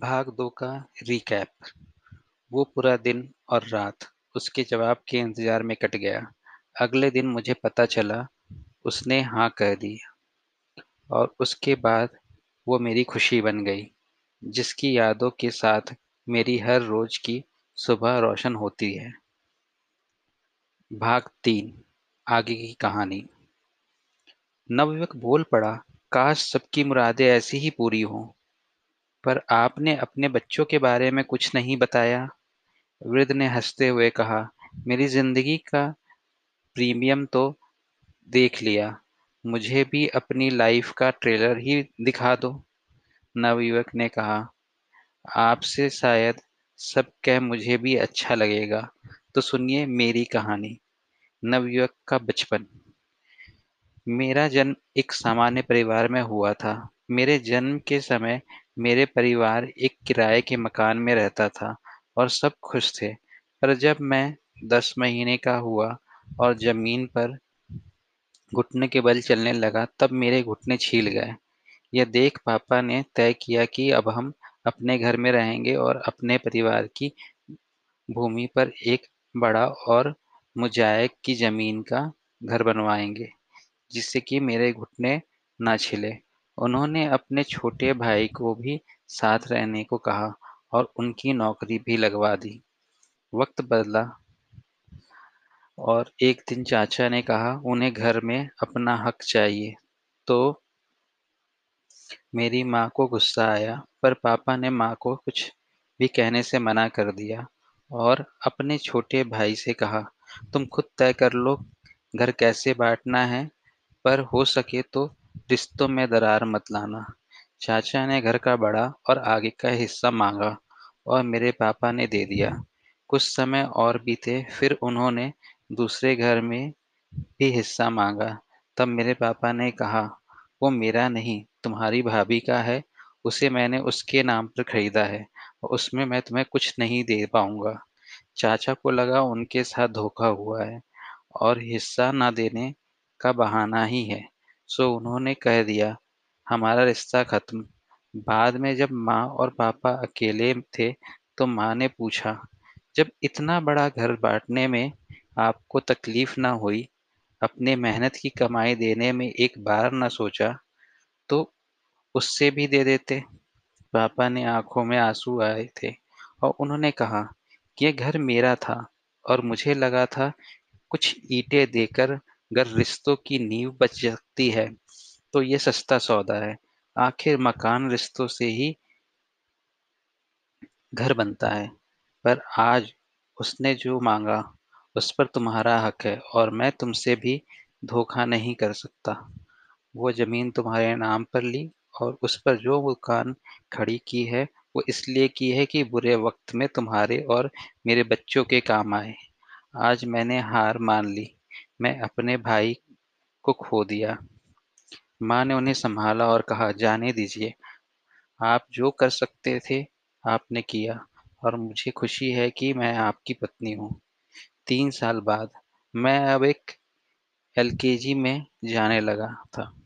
भाग दो का रिकैप वो पूरा दिन और रात उसके जवाब के इंतज़ार में कट गया। अगले दिन मुझे पता चला, उसने हाँ कह दी और उसके बाद वो मेरी खुशी बन गई, जिसकी यादों के साथ मेरी हर रोज की सुबह रोशन होती है। भाग तीन, आगे की कहानी। नवयुवक बोल पड़ा, काश सबकी मुरादें ऐसी ही पूरी हों। पर आपने अपने बच्चों के बारे में कुछ नहीं बताया? वृद्ध ने हँसते हुए कहा, मेरी ज़िंदगी का प्रीमियम तो देख लिया। मुझे भी अपनी लाइफ का ट्रेलर ही दिखा दो। नवयुवक ने कहा, आपसे शायद सब कह मुझे भी अच्छा लगेगा। तो सुनिए मेरी कहानी। नवयुवक का बचपन। मेरा जन्म एक सामान्य परिवार में हुआ था। मेरे जन्म के समय मेरे परिवार एक किराए के मकान में रहता था और सब खुश थे। पर जब मैं दस महीने का हुआ और ज़मीन पर घुटने के बल चलने लगा, तब मेरे घुटने छील गए। यह देख पापा ने तय किया कि अब हम अपने घर में रहेंगे और अपने परिवार की भूमि पर एक बड़ा और मुजायक की ज़मीन का घर बनवाएँगे, जिससे कि मेरे घुटने ना छिले। उन्होंने अपने छोटे भाई को भी साथ रहने को कहा और उनकी नौकरी भी लगवा दी। वक्त बदला और एक दिन चाचा ने कहा, उन्हें घर में अपना हक चाहिए। तो मेरी माँ को गुस्सा आया, पर पापा ने माँ को कुछ भी कहने से मना कर दिया और अपने छोटे भाई से कहा, तुम खुद तय कर लो, घर कैसे बांटना है, पर हो सके तो रिश्तों में दरार मत लाना। चाचा ने घर का बड़ा और आगे का हिस्सा मांगा और मेरे पापा ने दे दिया। कुछ समय और बीते, फिर उन्होंने दूसरे घर में भी हिस्सा मांगा। तब मेरे पापा ने कहा, वो मेरा नहीं, तुम्हारी भाभी का है। उसे मैंने उसके नाम पर खरीदा है और उसमें मैं तुम्हें कुछ नहीं दे पाऊँगा। चाचा को लगा उनके साथ धोखा हुआ है और हिस्सा ना देने का बहाना ही है। सो उन्होंने कह दिया, हमारा रिश्ता खत्म। बाद में जब माँ और पापा अकेले थे तो माँ ने पूछा, जब इतना बड़ा घर बांटने में आपको तकलीफ़ ना हुई, अपने मेहनत की कमाई देने में एक बार ना सोचा तो उससे भी दे देते? पापा ने आँखों में आँसू आए थे और उन्होंने कहा कि यह घर मेरा था और मुझे लगा था कुछ ईंटें देकर अगर रिश्तों की नींव बच सकती है तो ये सस्ता सौदा है। आखिर मकान रिश्तों से ही घर बनता है, पर आज उसने जो मांगा, उस पर तुम्हारा हक है और मैं तुमसे भी धोखा नहीं कर सकता। वो ज़मीन तुम्हारे नाम पर ली और उस पर जो दुकान खड़ी की है, वो इसलिए की है कि बुरे वक्त में तुम्हारे और मेरे बच्चों के काम आए। आज मैंने हार मान ली। मैं अपने भाई को खो दिया। माँ ने उन्हें संभाला और कहा, जाने दीजिए। आप जो कर सकते थे, आपने किया और मुझे खुशी है कि मैं आपकी पत्नी हूँ। तीन साल बाद मैं अब एक एलकेजी में जाने लगा था।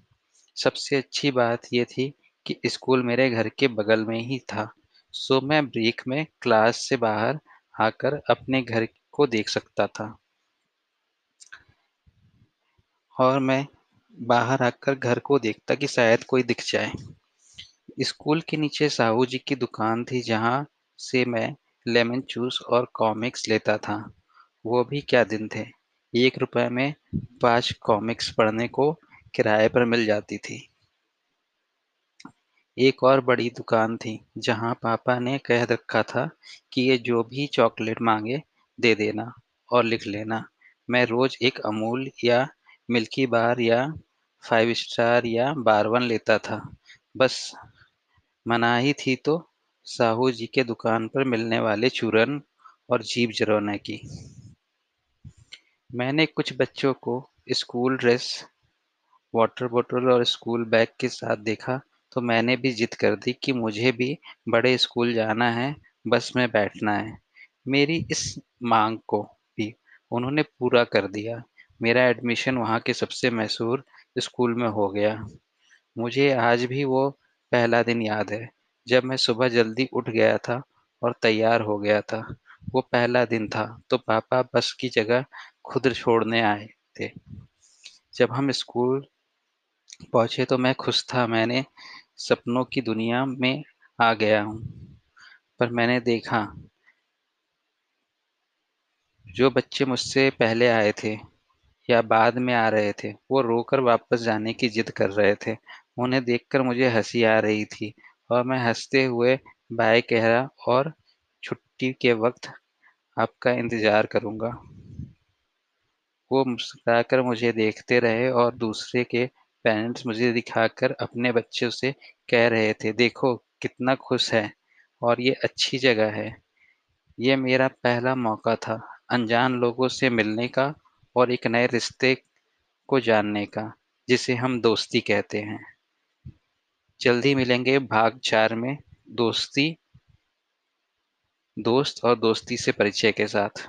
सबसे अच्छी बात यह थी कि स्कूल मेरे घर के बगल में ही था। सो मैं ब्रेक में क्लास से बाहर आकर अपने घर को देख सकता था। और मैं बाहर आकर घर को देखता कि शायद कोई दिख जाए। स्कूल के नीचे साहू जी की दुकान थी, जहाँ से मैं लेमन जूस और कॉमिक्स लेता था। वो भी क्या दिन थे। एक रुपए में पाँच कॉमिक्स पढ़ने को किराए पर मिल जाती थी। एक और बड़ी दुकान थी, जहाँ पापा ने कह रखा था कि ये जो भी चॉकलेट मांगे, दे देना और लिख लेना। मैं रोज एक अमूल या मिल्की बार या फाइव स्टार या बारवन लेता था। बस, मनाही थी तो साहू जी के दुकान पर मिलने वाले चूरन और जीप जरौने की। मैंने कुछ बच्चों को स्कूल ड्रेस, वाटर बोतल और स्कूल बैग के साथ देखा तो मैंने भी जिद कर दी कि मुझे भी बड़े स्कूल जाना है, बस में बैठना है। मेरी इस मांग को भी उन्होंने पूरा कर दिया। मेरा एडमिशन वहाँ के सबसे मशहूर स्कूल में हो गया मुझे आज भी वो पहला दिन याद है जब मैं सुबह जल्दी उठ गया था और तैयार हो गया था, वो पहला दिन था, तो पापा बस की जगह खुद छोड़ने आए थे। जब हम स्कूल पहुँचे तो मैं खुश था, मैंने सपनों की दुनिया में आ गया हूँ। पर मैंने देखा जो बच्चे मुझसे पहले आए थे या बाद में आ रहे थे, वो रोकर वापस जाने की जिद कर रहे थे। उन्हें देखकर मुझे हँसी आ रही थी और मैं हँसते हुए बाय कह रहा और छुट्टी के वक़्त आपका इंतज़ार करूँगा। वो मुस्कुराकर मुझे देखते रहे और दूसरे के पेरेंट्स मुझे दिखाकर अपने बच्चों से कह रहे थे, देखो कितना खुश है और ये अच्छी जगह है। ये मेरा पहला मौका था, अनजान लोगों से मिलने का और एक नए रिश्ते को जानने का, जिसे हम दोस्ती कहते हैं। जल्दी मिलेंगे भाग चार में दोस्ती दोस्त और दोस्ती से परिचय के साथ।